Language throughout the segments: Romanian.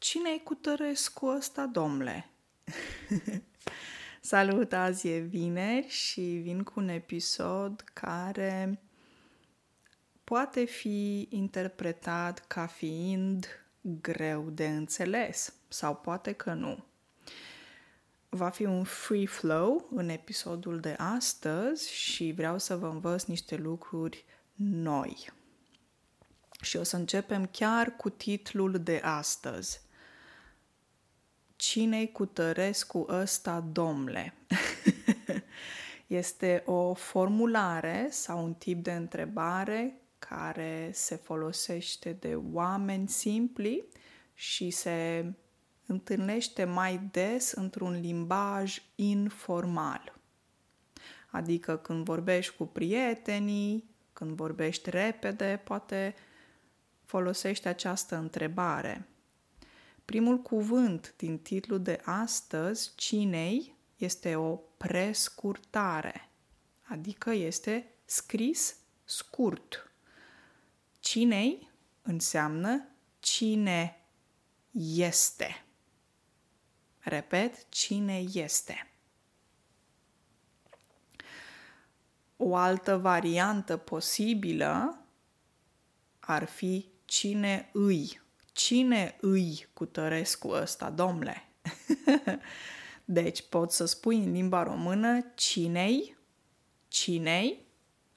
Cine-i cu Tărescu ăsta, domnule? Salut, azi e vineri și vin cu un episod care poate fi interpretat ca fiind greu de înțeles sau poate că nu. Va fi un free flow în episodul de astăzi și vreau să vă învăț niște lucruri noi. Și o să începem chiar cu titlul de astăzi. Cine-i cu Tărescu ăsta, domnule? este o formulare sau un tip de întrebare care se folosește de oameni simpli și se întâlnește mai des într-un limbaj informal. Adică când vorbești cu prietenii, când vorbești repede, poate folosești această întrebare. Primul cuvânt din titlul de astăzi, cinei, este o prescurtare, adică este scris scurt. Cinei înseamnă cine este. Repet, cine este. O altă variantă posibilă ar fi cine îi. Cine îi cu Tărescu ăsta, domnule? deci poți să spui în limba română cinei, cinei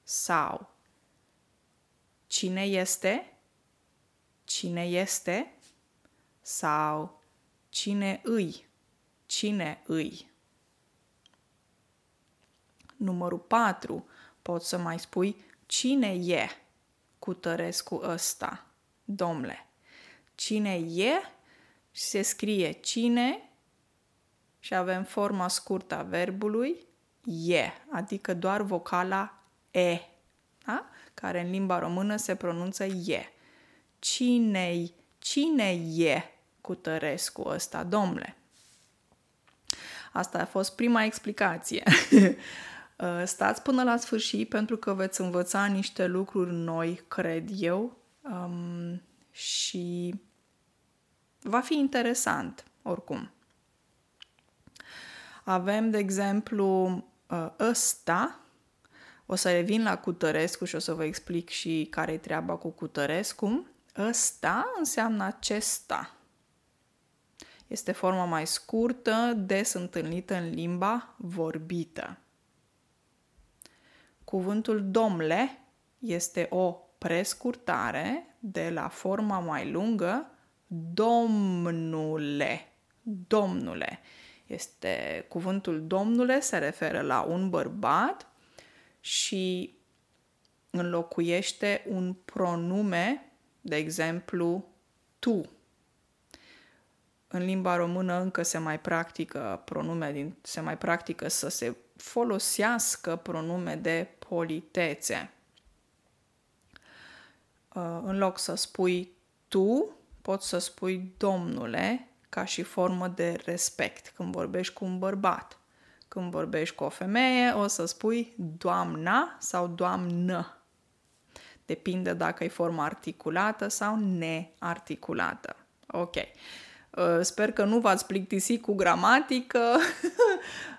sau cine este, cine este sau cine îi, cine îi. Numărul 4. Poți să mai spui cine e cu Tărescu ăsta, domnule. Cine e și se scrie cine și avem forma scurtă a verbului e, adică doar vocala e, da? care în limba română se pronunță e. cine cine e cu Tărescu ăsta, domnule? Asta a fost prima explicație. Stați până la sfârșit pentru că veți învăța niște lucruri noi, cred eu, um, și va fi interesant, oricum. Avem, de exemplu, uh, ăsta, o să revin la Cutărescu și o să vă explic și care e treaba cu Cutărescu. Ăsta înseamnă acesta. Este forma mai scurtă, des întâlnită în limba vorbită. Cuvântul domle este o prescurtare de la forma mai lungă domnule. Domnule. Este cuvântul domnule se referă la un bărbat și înlocuiește un pronume, de exemplu, tu. În limba română încă se mai practică pronume din, se mai practică să se folosească pronume de politețe. Uh, în loc să spui tu, poți să spui domnule ca și formă de respect când vorbești cu un bărbat. Când vorbești cu o femeie, o să spui doamna sau doamnă. Depinde dacă e forma articulată sau nearticulată. Ok. Uh, sper că nu v-ați plictisit cu gramatică.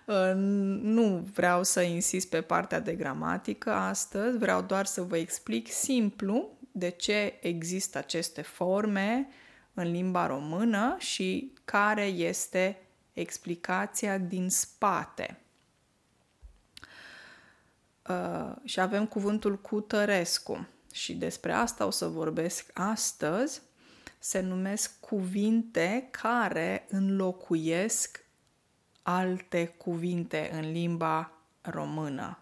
Uh, nu vreau să insist pe partea de gramatică astăzi, vreau doar să vă explic simplu de ce există aceste forme în limba română și care este explicația din spate. Uh, și avem cuvântul cutărescu și despre asta o să vorbesc astăzi. Se numesc cuvinte care înlocuiesc alte cuvinte în limba română.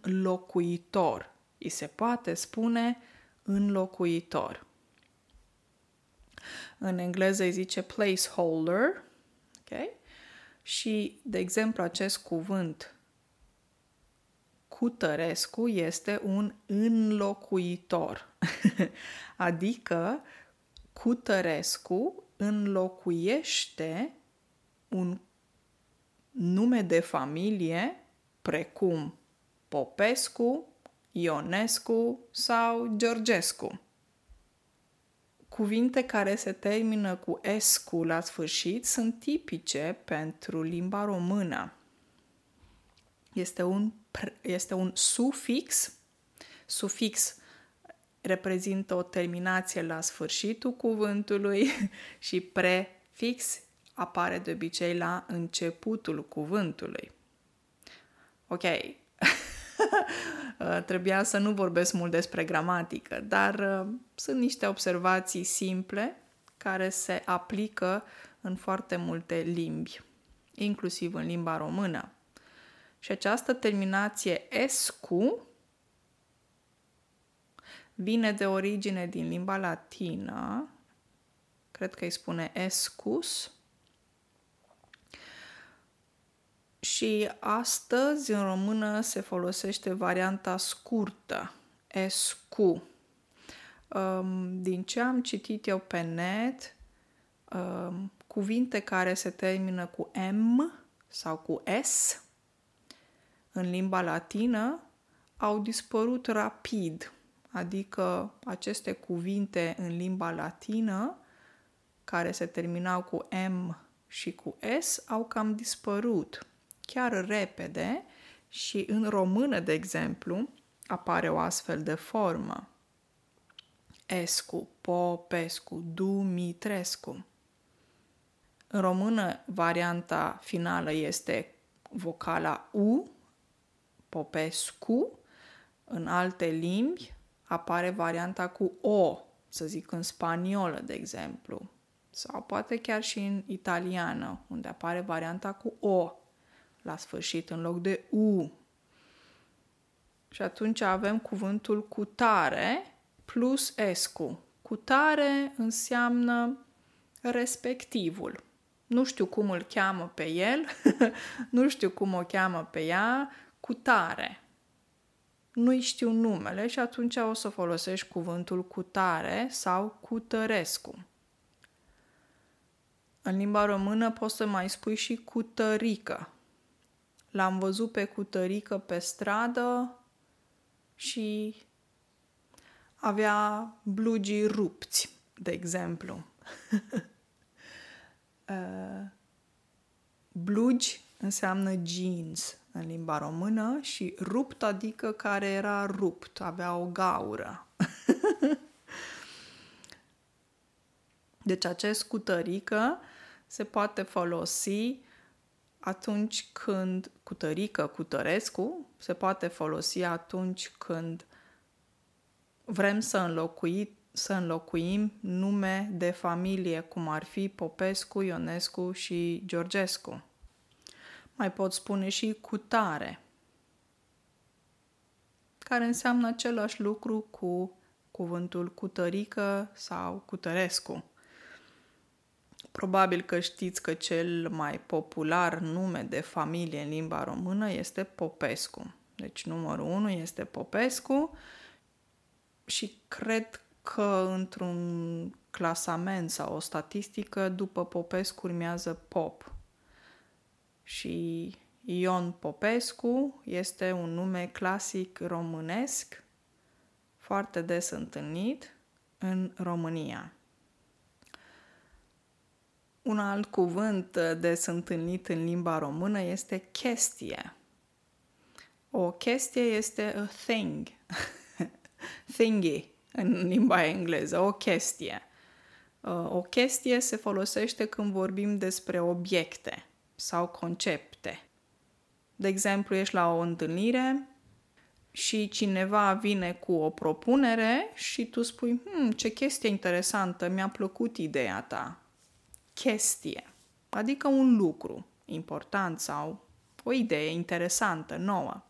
Înlocuitor. Îi se poate spune înlocuitor. În engleză îi zice placeholder, ok? Și, de exemplu, acest cuvânt cutărescu este un înlocuitor. adică cutărescu înlocuiește un nume de familie precum Popescu, Ionescu sau Georgescu. Cuvinte care se termină cu s la sfârșit sunt tipice pentru limba română. Este un, este un sufix. Sufix reprezintă o terminație la sfârșitul cuvântului și prefix apare de obicei la începutul cuvântului. Ok, trebuia să nu vorbesc mult despre gramatică, dar uh, sunt niște observații simple care se aplică în foarte multe limbi, inclusiv în limba română. Și această terminație escu vine de origine din limba latină, cred că îi spune escus, și astăzi în română se folosește varianta scurtă, escu. Um, din ce am citit eu pe net, um, cuvinte care se termină cu M sau cu S în limba latină au dispărut rapid, adică aceste cuvinte în limba latină care se terminau cu M și cu S au cam dispărut chiar repede și în română, de exemplu, apare o astfel de formă. Escu, Popescu, Dumitrescu. În română, varianta finală este vocala U, Popescu. În alte limbi apare varianta cu O, să zic în spaniolă, de exemplu. Sau poate chiar și în italiană, unde apare varianta cu O la sfârșit în loc de U. Și atunci avem cuvântul cutare plus escu. Cutare înseamnă respectivul. Nu știu cum îl cheamă pe el, nu știu cum o cheamă pe ea, cutare. Nu-i știu numele și atunci o să folosești cuvântul cutare sau cutărescu. În limba română poți să mai spui și cutărică. L-am văzut pe cutărică pe stradă și avea blugii rupți, de exemplu. uh, blugi înseamnă jeans în limba română și rupt adică care era rupt, avea o gaură. deci acest cutărică se poate folosi atunci când cu tărică, cu tărescu, se poate folosi atunci când vrem să, înlocui, să înlocuim nume de familie, cum ar fi Popescu, Ionescu și Georgescu. Mai pot spune și cutare, care înseamnă același lucru cu cuvântul cutărică sau cutărescu. Probabil că știți că cel mai popular nume de familie în limba română este Popescu. Deci numărul 1 este Popescu și cred că într-un clasament sau o statistică după Popescu urmează Pop. Și Ion Popescu este un nume clasic românesc, foarte des întâlnit în România. Un alt cuvânt uh, des întâlnit în limba română este chestie. O chestie este a thing, thingy în limba engleză, o chestie. Uh, o chestie se folosește când vorbim despre obiecte sau concepte. De exemplu, ești la o întâlnire și cineva vine cu o propunere și tu spui, hmm, ce chestie interesantă, mi-a plăcut ideea ta chestie, adică un lucru important sau o idee interesantă, nouă.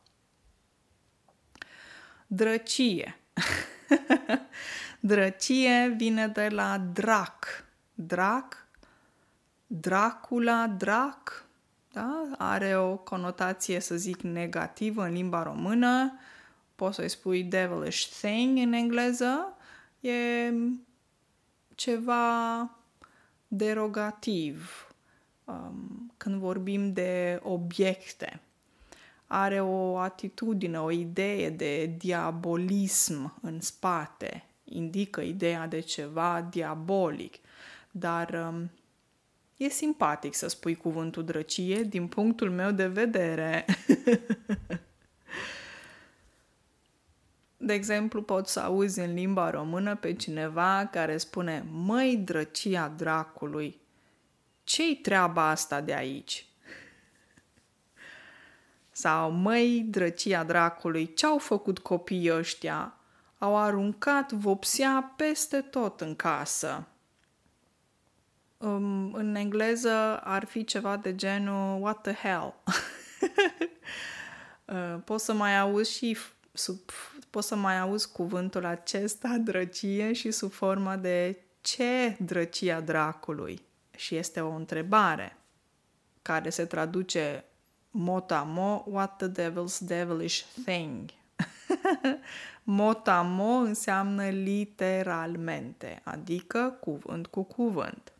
Drăcie. Drăcie vine de la drac. Drac, Dracula, drac, da? are o conotație, să zic, negativă în limba română. Poți să-i spui devilish thing în engleză. E ceva derogativ um, când vorbim de obiecte. Are o atitudine, o idee de diabolism în spate. indică ideea de ceva diabolic, dar um, e simpatic să spui cuvântul drăcie din punctul meu de vedere. De exemplu, poți să auzi în limba română pe cineva care spune Măi, drăcia dracului, ce-i treaba asta de aici? Sau, măi, drăcia dracului, ce-au făcut copiii ăștia? Au aruncat vopsea peste tot în casă. Um, în engleză ar fi ceva de genul What the hell? uh, poți să mai auzi și sub, poți să mai auzi cuvântul acesta, drăcie, și sub forma de ce drăcia dracului? Și este o întrebare care se traduce motamo, what the devil's devilish thing. motamo înseamnă literalmente, adică cuvânt cu cuvânt.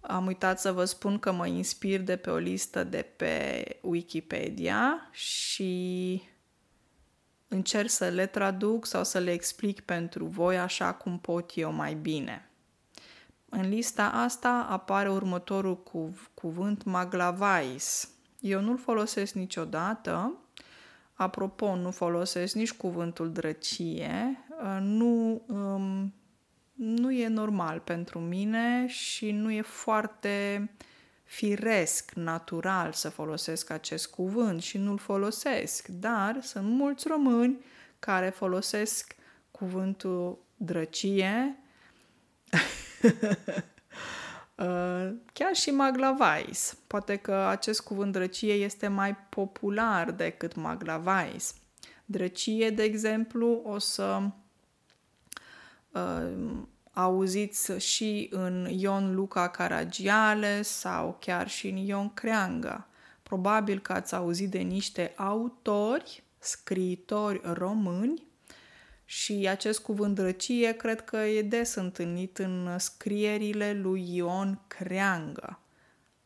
Am uitat să vă spun că mă inspir de pe o listă de pe Wikipedia și încerc să le traduc sau să le explic pentru voi așa cum pot eu mai bine. În lista asta apare următorul cuv- cuvânt maglavais. Eu nu-l folosesc niciodată. Apropo, nu folosesc nici cuvântul drăcie. Nu, um, nu e normal pentru mine și nu e foarte firesc, natural să folosesc acest cuvânt și nu-l folosesc. Dar sunt mulți români care folosesc cuvântul drăcie Uh, chiar și maglavais. Poate că acest cuvânt drăcie este mai popular decât maglavais. Drăcie, de exemplu, o să uh, auziți și în Ion Luca Caragiale sau chiar și în Ion Creangă. Probabil că ați auzit de niște autori, scriitori români și acest cuvânt drăcie cred că e des întâlnit în scrierile lui Ion Creangă,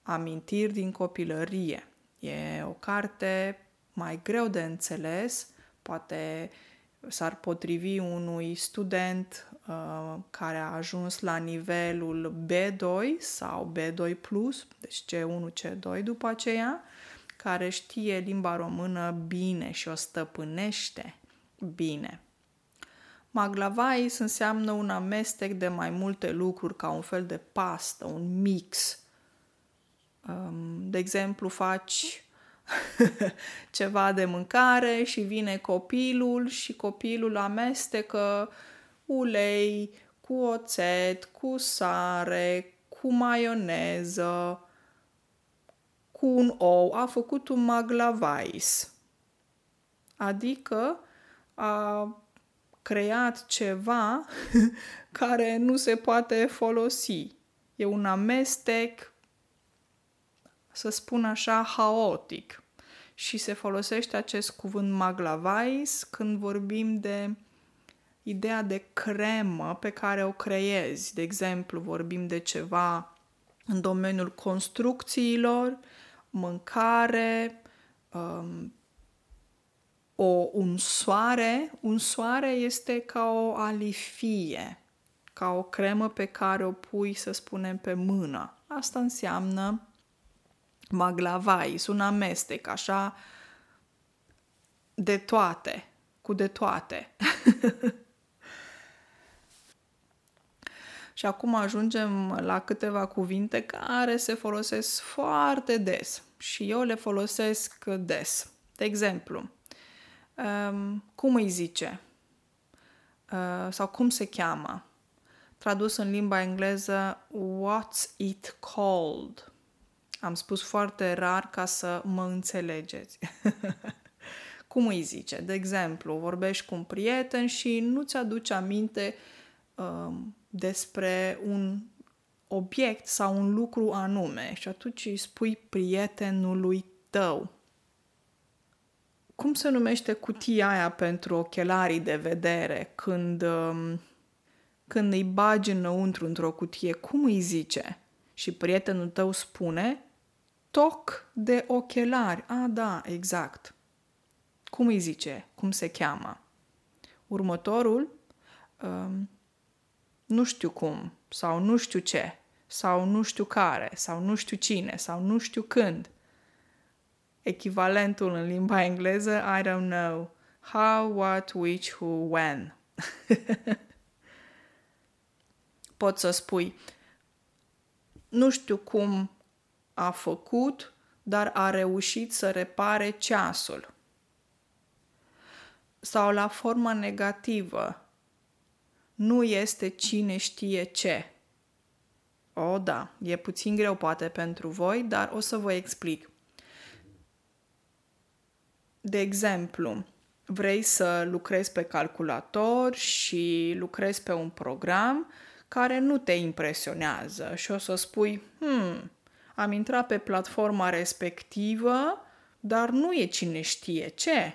Amintiri din copilărie. E o carte mai greu de înțeles, poate s-ar potrivi unui student uh, care a ajuns la nivelul B2 sau B2+, deci C1, C2 după aceea, care știe limba română bine și o stăpânește bine. Maglavais înseamnă un amestec de mai multe lucruri, ca un fel de pastă, un mix. Um, de exemplu, faci ceva de mâncare și vine copilul și copilul amestecă ulei cu oțet, cu sare, cu maioneză, cu un ou. A făcut un maglavais. Adică a creat ceva care nu se poate folosi. E un amestec, să spun așa, haotic. Și se folosește acest cuvânt maglavais când vorbim de ideea de cremă pe care o creezi. De exemplu, vorbim de ceva în domeniul construcțiilor, mâncare, um, o, un soare, un soare este ca o alifie, ca o cremă pe care o pui, să spunem, pe mână. Asta înseamnă maglavais, un amestec, așa, de toate, cu de toate. Și acum ajungem la câteva cuvinte care se folosesc foarte des și eu le folosesc des. De exemplu, um, cum îi zice uh, sau cum se cheamă. Tradus în limba engleză, what's it called? Am spus foarte rar ca să mă înțelegeți. cum îi zice? De exemplu, vorbești cu un prieten și nu ți-aduce aminte um, despre un obiect sau un lucru anume și atunci îi spui prietenului tău cum se numește cutia aia pentru ochelarii de vedere când, um, când îi bagi înăuntru într-o cutie? Cum îi zice? Și prietenul tău spune toc de ochelari. A, da, exact. Cum îi zice? Cum se cheamă? Următorul, um, nu știu cum, sau nu știu ce, sau nu știu care, sau nu știu cine, sau nu știu când. Echivalentul în limba engleză, I don't know. How, what, which, who, when. Poți să spui, nu știu cum a făcut, dar a reușit să repare ceasul. Sau la forma negativă, nu este cine știe ce. O, da, e puțin greu poate pentru voi, dar o să vă explic. De exemplu, vrei să lucrezi pe calculator și lucrezi pe un program care nu te impresionează și o să spui, hmm, am intrat pe platforma respectivă, dar nu e cine știe ce.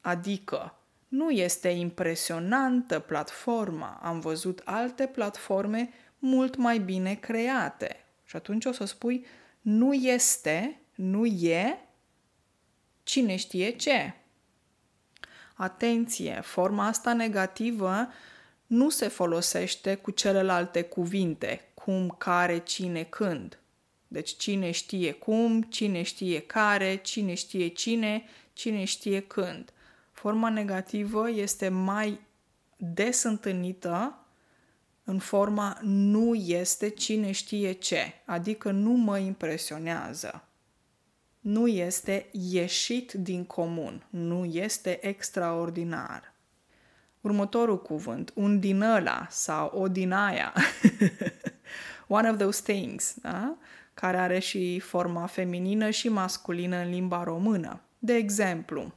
Adică, nu este impresionantă platforma, am văzut alte platforme mult mai bine create. Și atunci o să spui, nu este, nu e, cine știe ce. Atenție, forma asta negativă nu se folosește cu celelalte cuvinte, cum, care, cine, când. Deci cine știe cum, cine știe care, cine știe cine, cine știe când. Forma negativă este mai des întâlnită în forma nu este cine știe ce, adică nu mă impresionează. Nu este ieșit din comun, nu este extraordinar. Următorul cuvânt, un din ăla sau o din aia. One of those things, da? care are și forma feminină și masculină în limba română. De exemplu,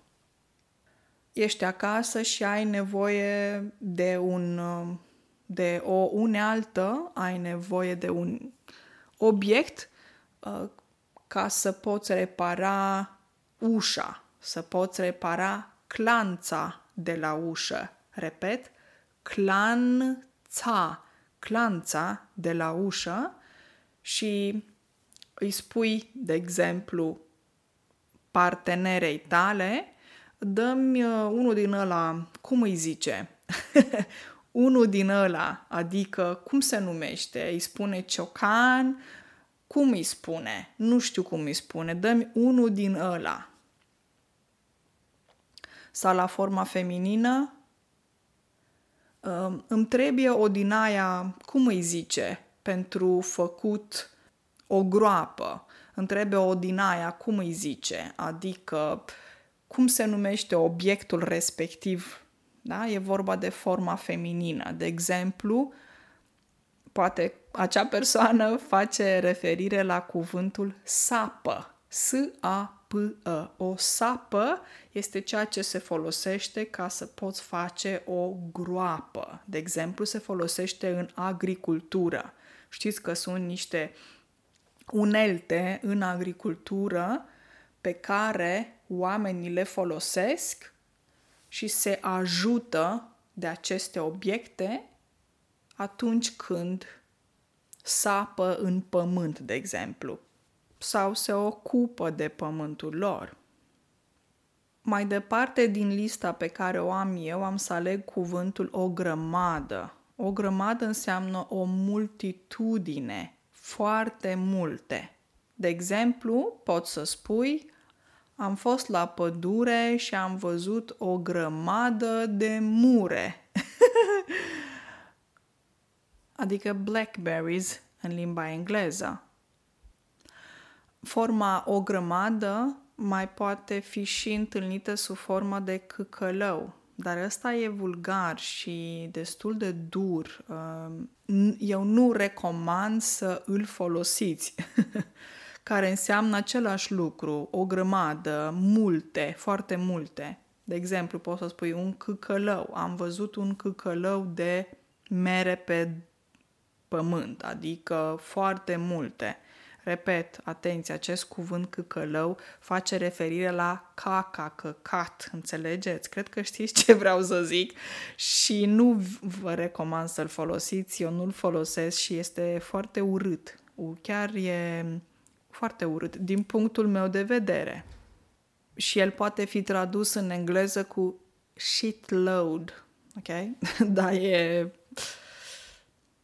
ești acasă și ai nevoie de un de o unealtă, ai nevoie de un obiect uh, ca să poți repara ușa, să poți repara clanța de la ușă. Repet, clanța, clanța de la ușă și îi spui, de exemplu, partenerei tale, dă-mi uh, unul din ăla, cum îi zice? unul din ăla, adică cum se numește? Îi spune ciocan? Cum îi spune? Nu știu cum îi spune. Dă-mi unul din ăla. Sau la forma feminină, îmi trebuie o din aia, cum îi zice, pentru făcut o groapă. Îmi trebuie o din aia, cum îi zice, adică cum se numește obiectul respectiv da? E vorba de forma feminină. De exemplu, poate acea persoană face referire la cuvântul sapă. S-A-P-ă. O sapă este ceea ce se folosește ca să poți face o groapă. De exemplu, se folosește în agricultură. Știți că sunt niște unelte în agricultură pe care oamenii le folosesc și se ajută de aceste obiecte atunci când sapă în pământ, de exemplu, sau se ocupă de pământul lor. Mai departe din lista pe care o am eu, am să aleg cuvântul o grămadă. O grămadă înseamnă o multitudine, foarte multe. De exemplu, pot să spui am fost la pădure și am văzut o grămadă de mure. adică blackberries în limba engleză. Forma o grămadă mai poate fi și întâlnită sub formă de căcălău, dar ăsta e vulgar și destul de dur. Eu nu recomand să îl folosiți. care înseamnă același lucru, o grămadă, multe, foarte multe. De exemplu, poți să spui un câcălău. Am văzut un câcălău de mere pe pământ, adică foarte multe. Repet, atenție, acest cuvânt câcălău face referire la caca, căcat, înțelegeți? Cred că știți ce vreau să zic și nu vă recomand să-l folosiți, eu nu-l folosesc și este foarte urât. Chiar e foarte urât, din punctul meu de vedere. Și el poate fi tradus în engleză cu shitload. ok? Dar e...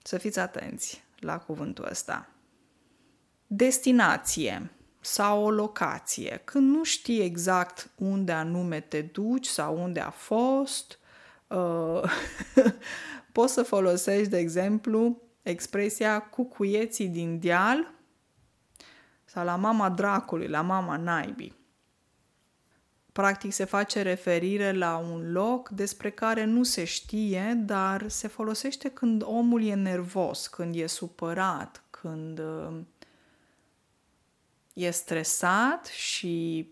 Să fiți atenți la cuvântul ăsta. Destinație sau o locație. Când nu știi exact unde anume te duci sau unde a fost, uh, poți să folosești, de exemplu, expresia cucuieții din deal sau la mama dracului, la mama naibii. Practic se face referire la un loc despre care nu se știe, dar se folosește când omul e nervos, când e supărat, când uh, e stresat și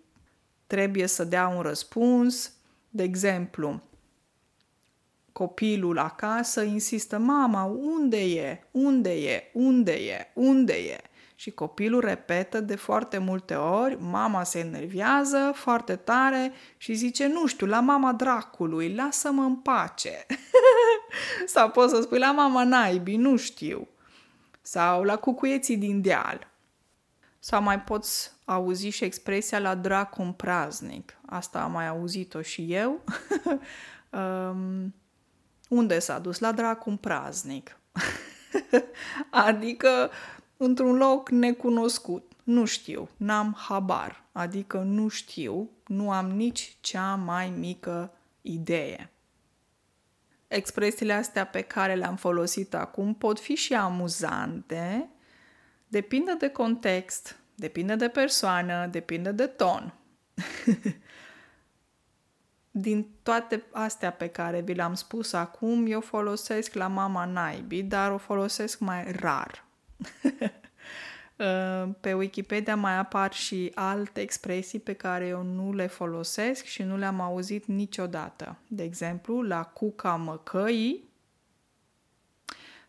trebuie să dea un răspuns. De exemplu, copilul acasă insistă, mama, unde e? Unde e? Unde e? Unde e? Și copilul repetă de foarte multe ori, mama se enervează foarte tare și zice, nu știu, la mama dracului, lasă-mă în pace. Sau poți să spui la mama naibii, nu știu. Sau la cucuieții din deal. Sau mai poți auzi și expresia la dracu un praznic. Asta am mai auzit-o și eu. um, unde s-a dus? La dracu un praznic. adică într-un loc necunoscut. Nu știu, n-am habar, adică nu știu, nu am nici cea mai mică idee. Expresiile astea pe care le-am folosit acum pot fi și amuzante, depinde de context, depinde de persoană, depinde de ton. Din toate astea pe care vi le-am spus acum, eu folosesc la mama naibii, dar o folosesc mai rar. Uh, pe Wikipedia mai apar și alte expresii pe care eu nu le folosesc și nu le-am auzit niciodată. De exemplu, la cuca măcăii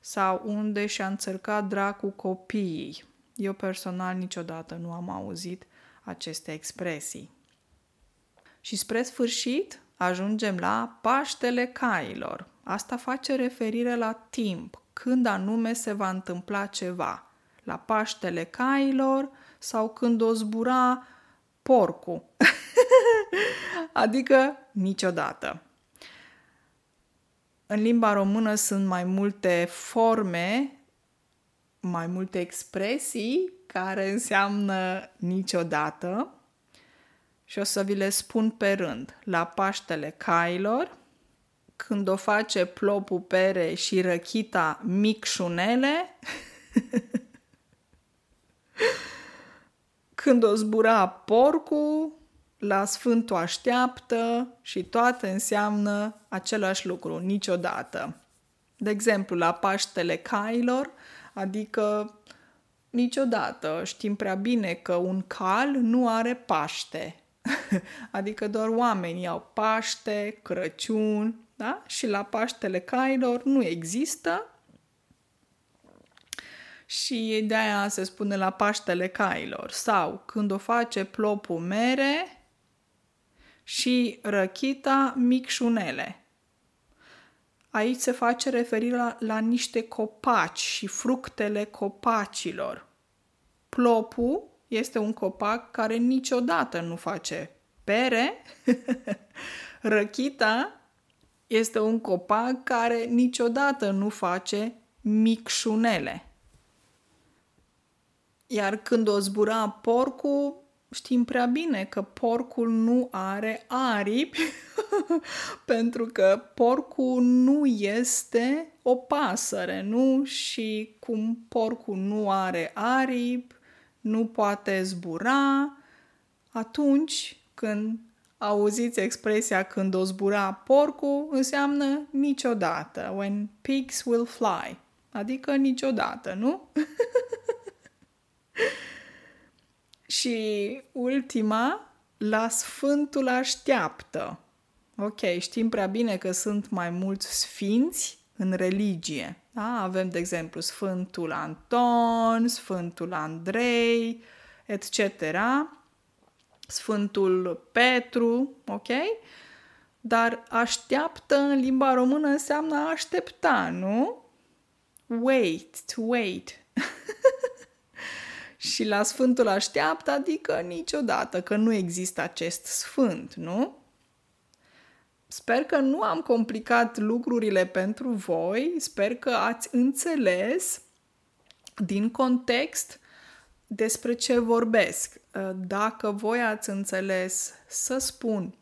sau unde și-a înțărcat dracu copiii. Eu personal niciodată nu am auzit aceste expresii. Și spre sfârșit ajungem la Paștele Cailor. Asta face referire la timp, când anume se va întâmpla ceva. La Paștele Cailor sau când o zbura porcul. adică niciodată. În limba română sunt mai multe forme, mai multe expresii care înseamnă niciodată și o să vi le spun pe rând. La Paștele Cailor, când o face plopul pere și răchita micșunele, când o zbura porcul, la Sfântul așteaptă și toate înseamnă același lucru, niciodată. De exemplu, la Paștele Cailor, adică niciodată știm prea bine că un cal nu are Paște. adică doar oamenii au Paște, Crăciun, da? Și la Paștele Cailor nu există și de aia se spune la Paștele Cailor. Sau când o face plopul mere și răchita micșunele. Aici se face referire la, la niște copaci și fructele copacilor. Plopul este un copac care niciodată nu face pere. Răchita este un copac care niciodată nu face micșunele. Iar când o zbura porcul, știm prea bine că porcul nu are aripi, pentru că porcul nu este o pasăre, nu? Și cum porcul nu are aripi, nu poate zbura, atunci când auziți expresia când o zbura porcul, înseamnă niciodată. When pigs will fly. Adică niciodată, nu? Și ultima, la Sfântul așteaptă. Ok, știm prea bine că sunt mai mulți sfinți în religie. Da? Avem, de exemplu, Sfântul Anton, Sfântul Andrei, etc. Sfântul Petru, ok? Dar așteaptă în limba română înseamnă aștepta, nu? Wait, to wait. și la Sfântul așteaptă, adică niciodată, că nu există acest sfânt, nu? Sper că nu am complicat lucrurile pentru voi, sper că ați înțeles din context despre ce vorbesc. Dacă voi ați înțeles să spun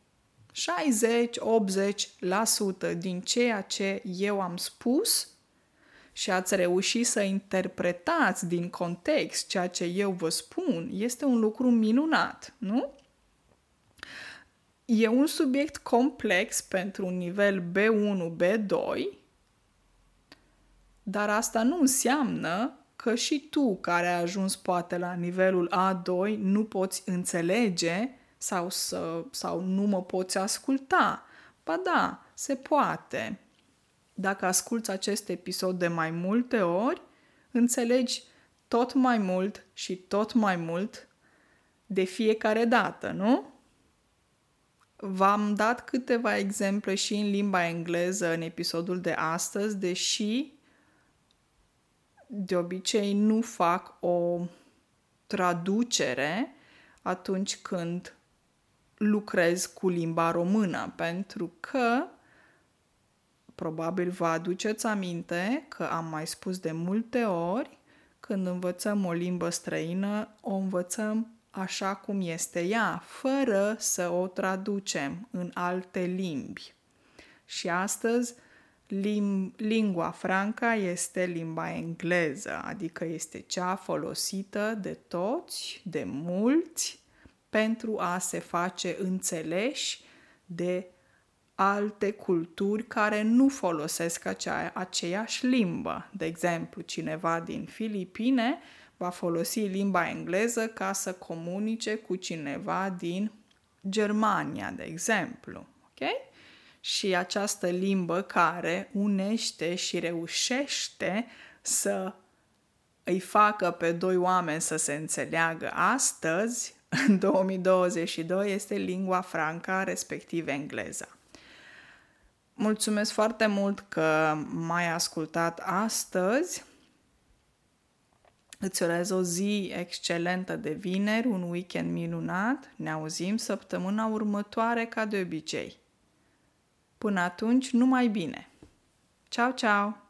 60-80% din ceea ce eu am spus și ați reușit să interpretați din context ceea ce eu vă spun, este un lucru minunat, nu? E un subiect complex pentru un nivel B1, B2, dar asta nu înseamnă că și tu, care ai ajuns poate la nivelul A2, nu poți înțelege sau, să, sau nu mă poți asculta. Ba da, se poate. Dacă asculți acest episod de mai multe ori, înțelegi tot mai mult și tot mai mult de fiecare dată, nu? V-am dat câteva exemple și în limba engleză în episodul de astăzi, deși de obicei nu fac o traducere atunci când lucrez cu limba română, pentru că probabil vă aduceți aminte că am mai spus de multe ori, când învățăm o limbă străină, o învățăm așa cum este ea, fără să o traducem în alte limbi. Și astăzi lim- lingua franca este limba engleză, adică este cea folosită de toți, de mulți, pentru a se face înțeleși de alte culturi care nu folosesc acea, aceeași limbă. De exemplu, cineva din Filipine va folosi limba engleză ca să comunice cu cineva din Germania, de exemplu. Ok? Și această limbă care unește și reușește să îi facă pe doi oameni să se înțeleagă astăzi, în 2022, este lingua franca, respectiv engleza. Mulțumesc foarte mult că m-ai ascultat astăzi. Îți urez o zi excelentă de vineri, un weekend minunat. Ne auzim săptămâna următoare ca de obicei. Până atunci, numai bine! Ciao, ciao!